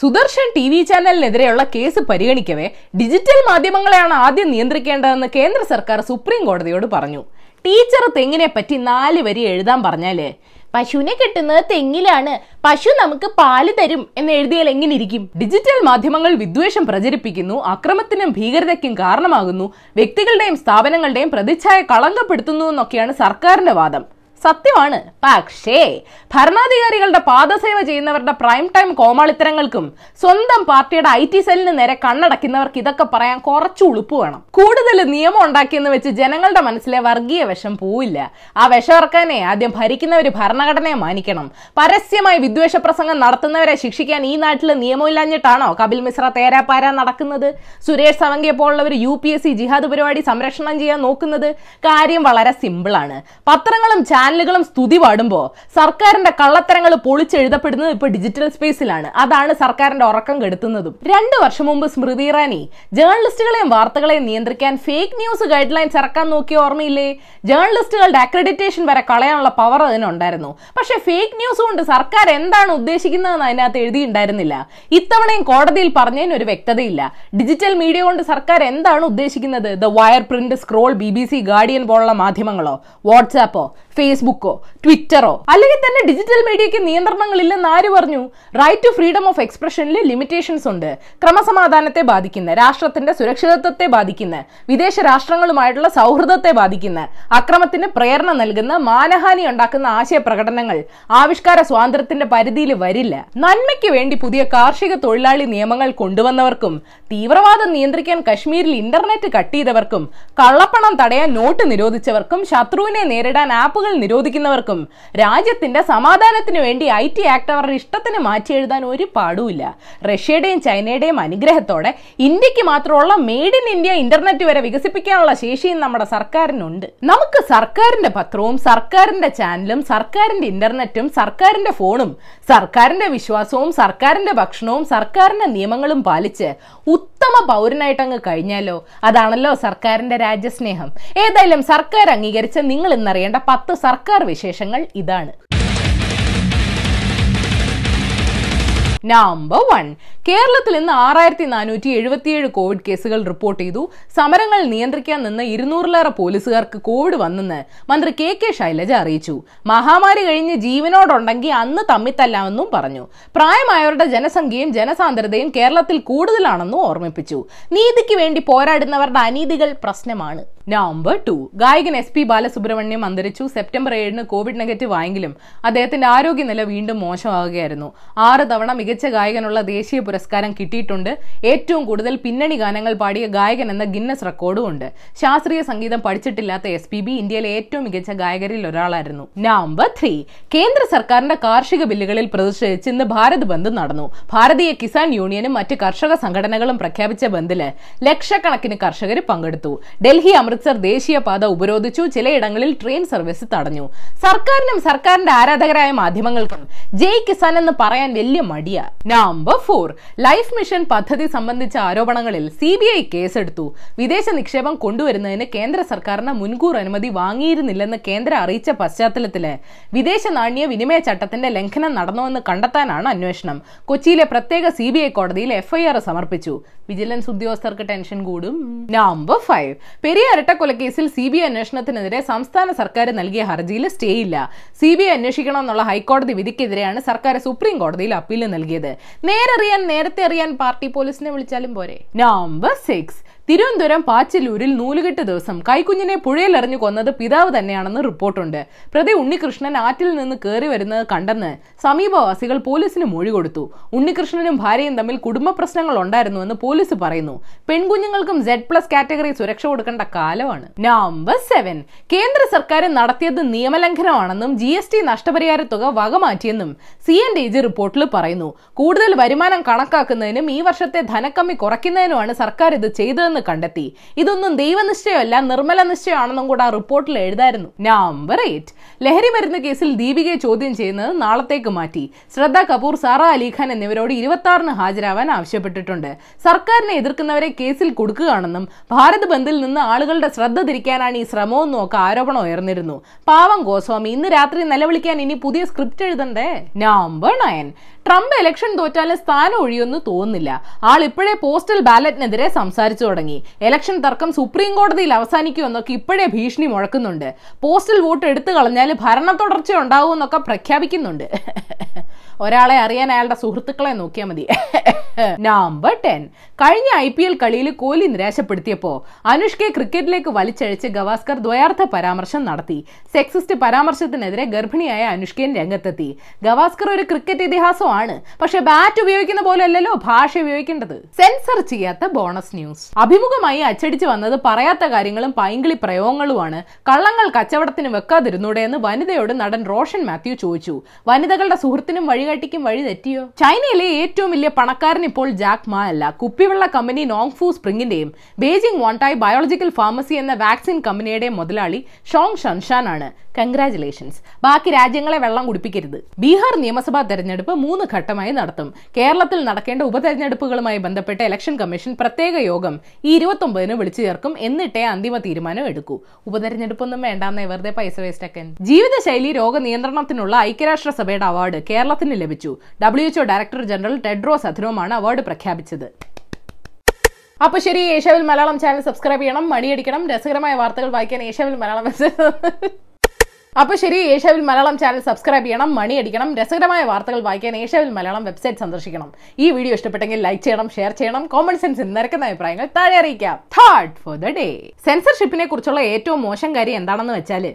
Sudarshan T V ചാനലിനെതിരെയുള്ള case പരിഗണിക്കവേ digital മാധ്യമങ്ങളെയാണ് ആദ്യം നിയന്ത്രിക്കേണ്ടതെന്ന് കേന്ദ്ര സർക്കാർ സുപ്രീം കോടതിയോട് പറഞ്ഞു. ടീച്ചർ തെങ്ങിനെ പറ്റി നാല് വരി എഴുതാൻ പറഞ്ഞാൽ പശുവിനെ കിട്ടുന്നത് തെങ്ങിലാണ്. പശു നമുക്ക് പാൽ തരും എന്ന് എഴുതിയാൽ എങ്ങനെ ഇരിക്കും ഡിജിറ്റൽ മാധ്യമങ്ങൾ വിദ്വേഷം പ്രചരിപ്പിക്കുന്നു അക്രമത്തിനും ഭീകരതയ്ക്കും കാരണമാകുന്നു വ്യക്തികളുടെയും സ്ഥാപനങ്ങളുടെയും പ്രതിച്ഛായ കളങ്കപ്പെടുത്തുന്നു എന്നൊക്കെയാണ് സർക്കാരിന്റെ വാദം. സത്യമാണ്. പക്ഷേ ഭരണാധികാരികളുടെ പാദസേവ ചെയ്യുന്നവരുടെ പ്രൈം ടൈം കോമാളിത്തരങ്ങൾക്കും സ്വന്തം പാർട്ടിയുടെ ഐ ടി സെല്ലിന് നേരെ കണ്ണടക്കുന്നവർക്ക് ഇതൊക്കെ പറയാൻ കുറച്ച് ഉളുപ്പ് വേണം. കൂടുതൽ നിയമം ഉണ്ടാക്കിയെന്ന് വെച്ച് ജനങ്ങളുടെ മനസ്സിലെ വർഗീയ വിഷം പോവില്ല. ആ വിഷവർക്കാനെ ആദ്യം ഭരിക്കുന്നവർ ഭരണഘടനയെ മാനിക്കണം. പരസ്യമായി വിദ്വേഷ പ്രസംഗം നടത്തുന്നവരെ ശിക്ഷിക്കാൻ ഈ നാട്ടിൽ നിയമമില്ലാഞ്ഞിട്ടാണോ കപിൽ മിശ്ര തേരാപ്പാര നടക്കുന്നത്? സുരേഷ് സവങ്കിയെ പോലുള്ളവർ യു പി എസ് സി ജിഹാദ് പരിപാടി സംരക്ഷണം ചെയ്യാൻ നോക്കുന്നത്? കാര്യം വളരെ സിമ്പിളാണ് പത്രങ്ങളും ചാനലുകളും സ്തുതി പാടുമ്പോൾ സർക്കാരിന്റെ കള്ളത്തരങ്ങൾ പൊളിച്ചെഴുതപ്പെടുന്നത് ഇപ്പോൾ ഡിജിറ്റൽ സ്പേസിലാണ് അതാണ് സർക്കാരിന്റെ ഉറക്കം കെടുത്തുന്നതും. രണ്ടു വർഷം മുമ്പ് സ്മൃതി ഇറാനി ജേർണലിസ്റ്റുകളെയും വാർത്തകളെയും നിയന്ത്രിക്കാൻ ഫേക്ക് ന്യൂസ് ഗൈഡ് ലൈൻസ് ഇറക്കാൻ നോക്കിയ ഓർമ്മയില്ലേ? ജേർണലിസ്റ്റുകളുടെ അക്രഡിറ്റേഷൻ വരെ കളയാനുള്ള പവർ അതിനുണ്ടായിരുന്നു പക്ഷെ ഫേക്ക് ന്യൂസ് കൊണ്ട് സർക്കാർ എന്താണ് ഉദ്ദേശിക്കുന്നതെന്ന് അതിനകത്ത് എഴുതിയിട്ടുണ്ടായിരുന്നില്ല. ഇത്തവണയും കോടതിയിൽ പറഞ്ഞതിന് ഒരു വ്യക്തതയില്ല. ഡിജിറ്റൽ മീഡിയ കൊണ്ട് സർക്കാർ എന്താണ് ഉദ്ദേശിക്കുന്നത്? The Wire Print Scroll B B C Guardian പോലുള്ള മാധ്യമങ്ങളോ? വാട്സാപ്പോ ഫേസ്ബുക്കോ ട്വിറ്ററോ അല്ലെങ്കിൽ തന്നെ ഡിജിറ്റൽ മീഡിയയ്ക്ക് നിയന്ത്രണങ്ങളില്ലെന്ന് ആര് പറഞ്ഞു? റൈറ്റ് ടു ഫ്രീഡം ഓഫ് എക്സ്പ്രഷനിൽ ലിമിറ്റേഷൻസ് ഉണ്ട്. ക്രമസമാധാനത്തെ ബാധിക്കുന്ന രാഷ്ട്രത്തിന്റെ സുരക്ഷിതത്വത്തെ ബാധിക്കുന്ന വിദേശ രാഷ്ട്രങ്ങളുമായിട്ടുള്ള സൗഹൃദത്തെ ബാധിക്കുന്ന അക്രമത്തിന് പ്രേരണ നൽകുന്ന മാനഹാനി ഉണ്ടാക്കുന്ന ആശയ പ്രകടനങ്ങൾ ആവിഷ്കാര സ്വാതന്ത്ര്യത്തിന്റെ പരിധിയിൽ വരില്ല. നന്മയ്ക്ക് വേണ്ടി പുതിയ കാർഷിക തൊഴിലാളി നിയമങ്ങൾ കൊണ്ടുവന്നവർക്കും തീവ്രവാദം നിയന്ത്രിക്കാൻ കശ്മീരിൽ ഇന്റർനെറ്റ് കട്ട് ചെയ്തവർക്കും കള്ളപ്പണം തടയാൻ നോട്ട് നിരോധിച്ചവർക്കും ശത്രുവിനെ നേരിടാൻ ആപ്പുകൾ നിരോധിക്കുന്നവർക്കും രാജ്യത്തിന്റെ സമാധാനത്തിന് വേണ്ടി ഐ ടി ആക്ട് അവരുടെ ഇഷ്ടത്തിന് മാറ്റി എഴുതാൻ ഒരു പാടുമില്ല. റഷ്യയുടെയും ചൈനയുടെയും അനുഗ്രഹത്തോടെ ഇന്ത്യയ്ക്ക് മാത്രമുള്ള മെയ്ഡ് ഇൻ ഇന്ത്യ ഇന്റർനെറ്റ് വരെ വികസിപ്പിക്കാനുള്ള ശേഷിയും നമ്മുടെ സർക്കാരിനുണ്ട്. നമുക്ക് സർക്കാരിന്റെ പത്രവും സർക്കാരിന്റെ ചാനലും സർക്കാരിന്റെ ഇന്റർനെറ്റും സർക്കാരിന്റെ ഫോണും സർക്കാരിന്റെ വിശ്വാസവും സർക്കാരിന്റെ ഭക്ഷണവും സർക്കാരിന്റെ നിയമങ്ങളും പാലിച്ച് ഉത്തമ പൗരനായിട്ടങ്ങ് കഴിഞ്ഞാലോ? അതാണല്ലോ സർക്കാരിന്റെ രാജ്യസ്നേഹം. ഏതായാലും സർക്കാർ അംഗീകരിച്ച നിങ്ങൾ ഇന്നറിയേണ്ട പത്ത് സർക്കാർ വിശേഷങ്ങൾ ഇതാണ്. നമ്പർ വൺ കേരളത്തിൽ ഇന്ന് ആറായിരത്തി നാനൂറ്റി എഴുപത്തിയേഴ് കോവിഡ് കേസുകൾ റിപ്പോർട്ട് ചെയ്തു. സമരങ്ങൾ നിയന്ത്രിക്കാൻ നിന്ന് ഇരുന്നൂറിലേറെ പോലീസുകാർക്ക് കോവിഡ് വന്നെന്ന് മന്ത്രി കെ കെ ശൈലജ അറിയിച്ചു. മഹാമാരി കഴിഞ്ഞ് ജീവനോടുണ്ടെങ്കിൽ അന്ന് തമ്മിത്തല്ലാമെന്നും പറഞ്ഞു. പ്രായമായവരുടെ ജനസംഖ്യയും ജനസാന്ദ്രതയും കേരളത്തിൽ കൂടുതലാണെന്നും ഓർമ്മിപ്പിച്ചു. നീതിക്ക് വേണ്ടി പോരാടുന്നവരുടെ അനീതികൾ പ്രശ്നമാണ്. Number two. ഗായകൻ എസ് പി ബാലസുബ്രഹ്മണ്യം അന്തരിച്ചു. സെപ്റ്റംബർ ഏഴിന് കോവിഡ് നെഗറ്റീവ് ആയെങ്കിലും അദ്ദേഹത്തിന്റെ ആരോഗ്യനില വീണ്ടും മോശമാവുകയായിരുന്നു ആറ് തവണ മികച്ച ഗായകനുള്ള ദേശീയ പുരസ്കാരം കിട്ടിയിട്ടുണ്ട്. ഏറ്റവും കൂടുതൽ പിന്നണി ഗാനങ്ങൾ പാടിയ ഗായകൻ എന്ന ഗിന്നസ് റെക്കോർഡും ഉണ്ട്. ശാസ്ത്രീയ സംഗീതം പഠിച്ചിട്ടില്ലാത്ത എസ് പി ബി ഇന്ത്യയിലെ ഏറ്റവും മികച്ച ഗായകരിൽ ഒരാളായിരുന്നു. Number three. കേന്ദ്ര സർക്കാരിന്റെ കാർഷിക ബില്ലുകളിൽ പ്രതിഷേധിച്ച് ഇന്ന് ഭാരത് ബന്ദ് നടന്നു. ഭാരതീയ കിസാൻ യൂണിയനും മറ്റ് കർഷക സംഘടനകളും പ്രഖ്യാപിച്ച ബന്ദിൽ ലക്ഷക്കണക്കിന് കർഷകർ പങ്കെടുത്തു. ഡൽഹി അമൃത്സർ ദേശീയപാത ഉപരോധിച്ചു. ചിലയിടങ്ങളിൽ ട്രെയിൻ സർവീസ് തടഞ്ഞു. സർക്കാരിനും സർക്കാരിന്റെ ആരാധകരായ മാധ്യമങ്ങൾക്കും ജയ് കിസാൻ എന്ന് പറയാൻ വലിയ മടിയാ. നമ്പർ ഫോർ ലൈഫ് മിഷൻ പദ്ധതി സംബന്ധിച്ച ആരോപണങ്ങളിൽ സി ബി ഐ കേസെടുത്തു. വിദേശ നിക്ഷേപം കൊണ്ടുവരുന്നതിന് കേന്ദ്ര സർക്കാരിന് മുൻകൂർ അനുമതി വാങ്ങിയിരുന്നില്ലെന്ന് കേന്ദ്രം അറിയിച്ച പശ്ചാത്തലത്തിൽ വിദേശ നാണ്യ വിനിമയ ചട്ടത്തിന്റെ ലംഘനം നടന്നുവെന്ന് കണ്ടെത്താനാണ് അന്വേഷണം. കൊച്ചിയിലെ പ്രത്യേക സി ബി ഐ കോടതിയിൽ എഫ്ഐആർ സമർപ്പിച്ചു. വിജിലൻസ് ഉദ്യോഗസ്ഥർക്ക് ടെൻഷൻ കൂടും. നമ്പർ ഫൈവ് പെരിയ ഇരട്ടക്കൊലക്കേസിൽ സി ബി ഐ അന്വേഷണത്തിനെതിരെ സംസ്ഥാന സർക്കാർ നൽകിയ ഹർജിയിൽ സ്റ്റേ ഇല്ല സി ബി ഐ അന്വേഷിക്കണമെന്നുള്ള ഹൈക്കോടതി വിധിക്കെതിരെയാണ് സർക്കാർ സുപ്രീം കോടതിയിൽ അപ്പീൽ നൽകിയത്. നേരറിയാൻ നേരത്തെ അറിയാൻ പാർട്ടി പോലീസിനെ വിളിച്ചാലും പോരെ? നമ്പർ സിക്സ് തിരുവനന്തപുരം പാച്ചിലൂരിൽ നൂലുകെട്ട് ദിവസം കൈക്കുഞ്ഞിനെ പുഴയിലെറിഞ്ഞു കൊന്നത് പിതാവ് തന്നെയാണെന്ന് റിപ്പോർട്ടുണ്ട്. പ്രതി ഉണ്ണികൃഷ്ണൻ ആറ്റിൽ നിന്ന് കയറി വരുന്നത് കണ്ടെന്ന് സമീപവാസികൾ പോലീസിന് മൊഴി കൊടുത്തു. ഉണ്ണികൃഷ്ണനും ഭാര്യയും തമ്മിൽ കുടുംബ പ്രശ്നങ്ങൾ ഉണ്ടായിരുന്നുവെന്ന് പോലീസ് പറയുന്നു. പെൺകുഞ്ഞുങ്ങൾക്കും സെഡ് പ്ലസ് കാറ്റഗറി സുരക്ഷ കൊടുക്കേണ്ട കാലമാണ്. നമ്പർ സെവൻ കേന്ദ്ര സർക്കാർ നടത്തിയത് നിയമലംഘനമാണെന്നും ജി എസ് ടി നഷ്ടപരിഹാര തുക വകമാറ്റിയെന്നും സി എൻ ഡി ജി റിപ്പോർട്ടിൽ പറയുന്നു. കൂടുതൽ വരുമാനം കണക്കാക്കുന്നതിനും ഈ വർഷത്തെ ധനക്കമ്മി കുറയ്ക്കുന്നതിനുമാണ് സർക്കാർ ഇത് ചെയ്തതെന്ന് കണ്ടെത്തി. ഇതൊന്നും ദൈവനിശ്ചയമല്ല നിർമ്മല നിശ്ചയമാണെന്നും കൂടെ ആ റിപ്പോർട്ടിൽ എഴുതായിരുന്നു. നമ്പർ എയ്റ്റ് ലഹരി മരുന്ന് കേസിൽ ദീപികയെ ചോദ്യം ചെയ്യുന്നത് നാളത്തേക്ക് മാറ്റി. ശ്രദ്ധ കപൂർ സാറ അലിഖാൻ എന്നിവരോട് ഇരുപത്തി ആറിന് ഹാജരാവാൻ ആവശ്യപ്പെട്ടിട്ടുണ്ട്. സർക്കാരിനെ എതിർക്കുന്നവരെ കേസിൽ കൊടുക്കുകയാണെന്നും ഭാരത് ബന്ദിൽ നിന്ന് ആളുകളുടെ ശ്രദ്ധ തിരിക്കാനാണ് ഈ ശ്രമമെന്നും ഒക്കെ ആരോപണം ഉയർന്നിരുന്നു. പാവം ഗോസ്വാമി ഇന്ന് രാത്രി നിലവിളിക്കാൻ ഇനി പുതിയ സ്ക്രിപ്റ്റ് എഴുതണ്ടേ? നമ്പർ നയൻ ട്രംപ് ഇലക്ഷൻ തോറ്റാലും സ്ഥാനം ഒഴിയൊന്നും തോന്നുന്നില്ല. ആൾ ഇപ്പോഴേ പോസ്റ്റൽ ബാലറ്റിനെതിരെ സംസാരിച്ചു തുടങ്ങി. ഇലക്ഷൻ തർക്കം സുപ്രീം കോടതിയിൽ അവസാനിക്കുമെന്നൊക്കെ ഇപ്പോഴേ ഭീഷണി മുഴക്കുന്നുണ്ട്. പോസ്റ്റൽ വോട്ട് എടുത്തു കളഞ്ഞാൽ ഭരണ തുടർച്ച ഉണ്ടാവുമെന്നൊക്കെ പ്രഖ്യാപിക്കുന്നുണ്ട്. ഒരാളെ അറിയാൻ അയാളുടെ സുഹൃത്തുക്കളെ നോക്കിയാൽ മതി. നമ്പർ ടെൻ കഴിഞ്ഞ ഐ പി എൽ കളിയിൽ കോഹ്ലി നിരാശപ്പെടുത്തിയപ്പോ അനുഷ്കെ ക്രിക്കറ്റിലേക്ക് വലിച്ചഴിച്ച് ഗവാസ്കർ ദ്വയാർത്ഥ പരാമർശം നടത്തി. സെക്സിസ്റ്റ് പരാമർശത്തിനെതിരെ ഗർഭിണിയായ അനുഷ്കയും രംഗത്തെത്തി. ഗവാസ്കർ ഒരു ക്രിക്കറ്റ് ഇതിഹാസമാണ്. പക്ഷെ ബാറ്റ് ഉപയോഗിക്കുന്ന പോലെയല്ലല്ലോ ഭാഷ ഉപയോഗിക്കേണ്ടത്. സെൻസർ ചെയ്യാത്ത ബോണസ് ന്യൂസ് അഭിമുഖമായി അച്ചടിച്ചു വന്നത് പറയാത്ത കാര്യങ്ങളും പൈങ്കിളി പ്രയോഗങ്ങളുമാണ്. കള്ളങ്ങൾ കച്ചവടത്തിന് വെക്കാതിരുന്നൂടെ എന്ന് വനിതയോട് നടൻ റോഷൻ മാത്യു ചോദിച്ചു. വനിതകളുടെ സുഹൃത്തിനും വഴികാട്ടിക്കും വഴി തെറ്റിയോ? ചൈനയിലെ ഏറ്റവും വലിയ പണക്കാരൻ ഇപ്പോൾ ജാക്ക് മാ അല്ല. കുപ്പിവെള്ള കമ്പനി നോങ്ഫു സ്പ്രിങ്ങിന്റെയും ബേജിംഗ് വോണ്ടായി ബയോളജിക്കൽ ഫാർമസി എന്ന വാക്സിൻ കമ്പനിയുടെ മുതലാളി ഷോങ് ഷൻഷാൻ ആണ് കൺഗ്രാചുലേഷൻസ് ബാക്കി രാജ്യങ്ങളെ വെള്ളം കുടിപ്പിക്കരുത്. ബീഹാർ നിയമസഭാ തെരഞ്ഞെടുപ്പ് മൂന്ന് ഘട്ടമായി നടത്തും. കേരളത്തിൽ നടക്കേണ്ട ഉപതെരഞ്ഞെടുപ്പുകളുമായി ബന്ധപ്പെട്ട ഇലക്ഷൻ കമ്മീഷൻ പ്രത്യേക യോഗം ഈ ഇരുപത്തൊമ്പതിന് വിളിച്ചു ചേർക്കും. എന്നിട്ടേ അന്തിമ തീരുമാനം എടുക്കൂ. ഉപതെരഞ്ഞെടുപ്പൊന്നും വേണ്ടാന്നേ വെറുതെ പൈസ വേസ്റ്റ് ആക്കാൻ ജീവിതശൈലി രോഗനിയന്ത്രണത്തിനുള്ള ഐക്യരാഷ്ട്രസഭയുടെ അവാർഡ് കേരളത്തിന് ലഭിച്ചു. ഡബ്ല്യു ഡയറക്ടർ ജനറൽ ടെഡ്രോസ് അധിനോമാണ് അവാർഡ് പ്രഖ്യാപിച്ചത്. അപ്പൊ ശരി ഏഷ്യാവിൽ മലയാളം ചാനൽ സബ്സ്ക്രൈബ് ചെയ്യണം മണിയടിക്കണം. രസകരമായ വാർത്തകൾ വായിക്കാൻ ഏഷ്യാവിൽ മലയാളം അപ്പൊ ശരി ഏഷ്യാവിൽ മലയാളം ചാനൽ സബ്സ്ക്രൈബ് ചെയ്യണം മണിയടിക്കണം. രസകരമായ വാർത്തകൾ വായിക്കാൻ ഏഷ്യാവിൽ മലയാളം വെബ്സൈറ്റ് സന്ദർശിക്കണം. ഈ വീഡിയോ ഇഷ്ടപ്പെട്ടെങ്കിൽ ലൈക്ക് ചെയ്യണം ഷെയർ ചെയ്യണം കോമൺ സെൻസിൽ നിരക്കുന്ന അഭിപ്രായങ്ങൾ താഴെ അറിയിക്കാം. ഫോർ ദ ഡേ സെൻസർഷിപ്പിനെ കുറിച്ചുള്ള ഏറ്റവും മോശം കാര്യം എന്താണെന്ന് വെച്ചാൽ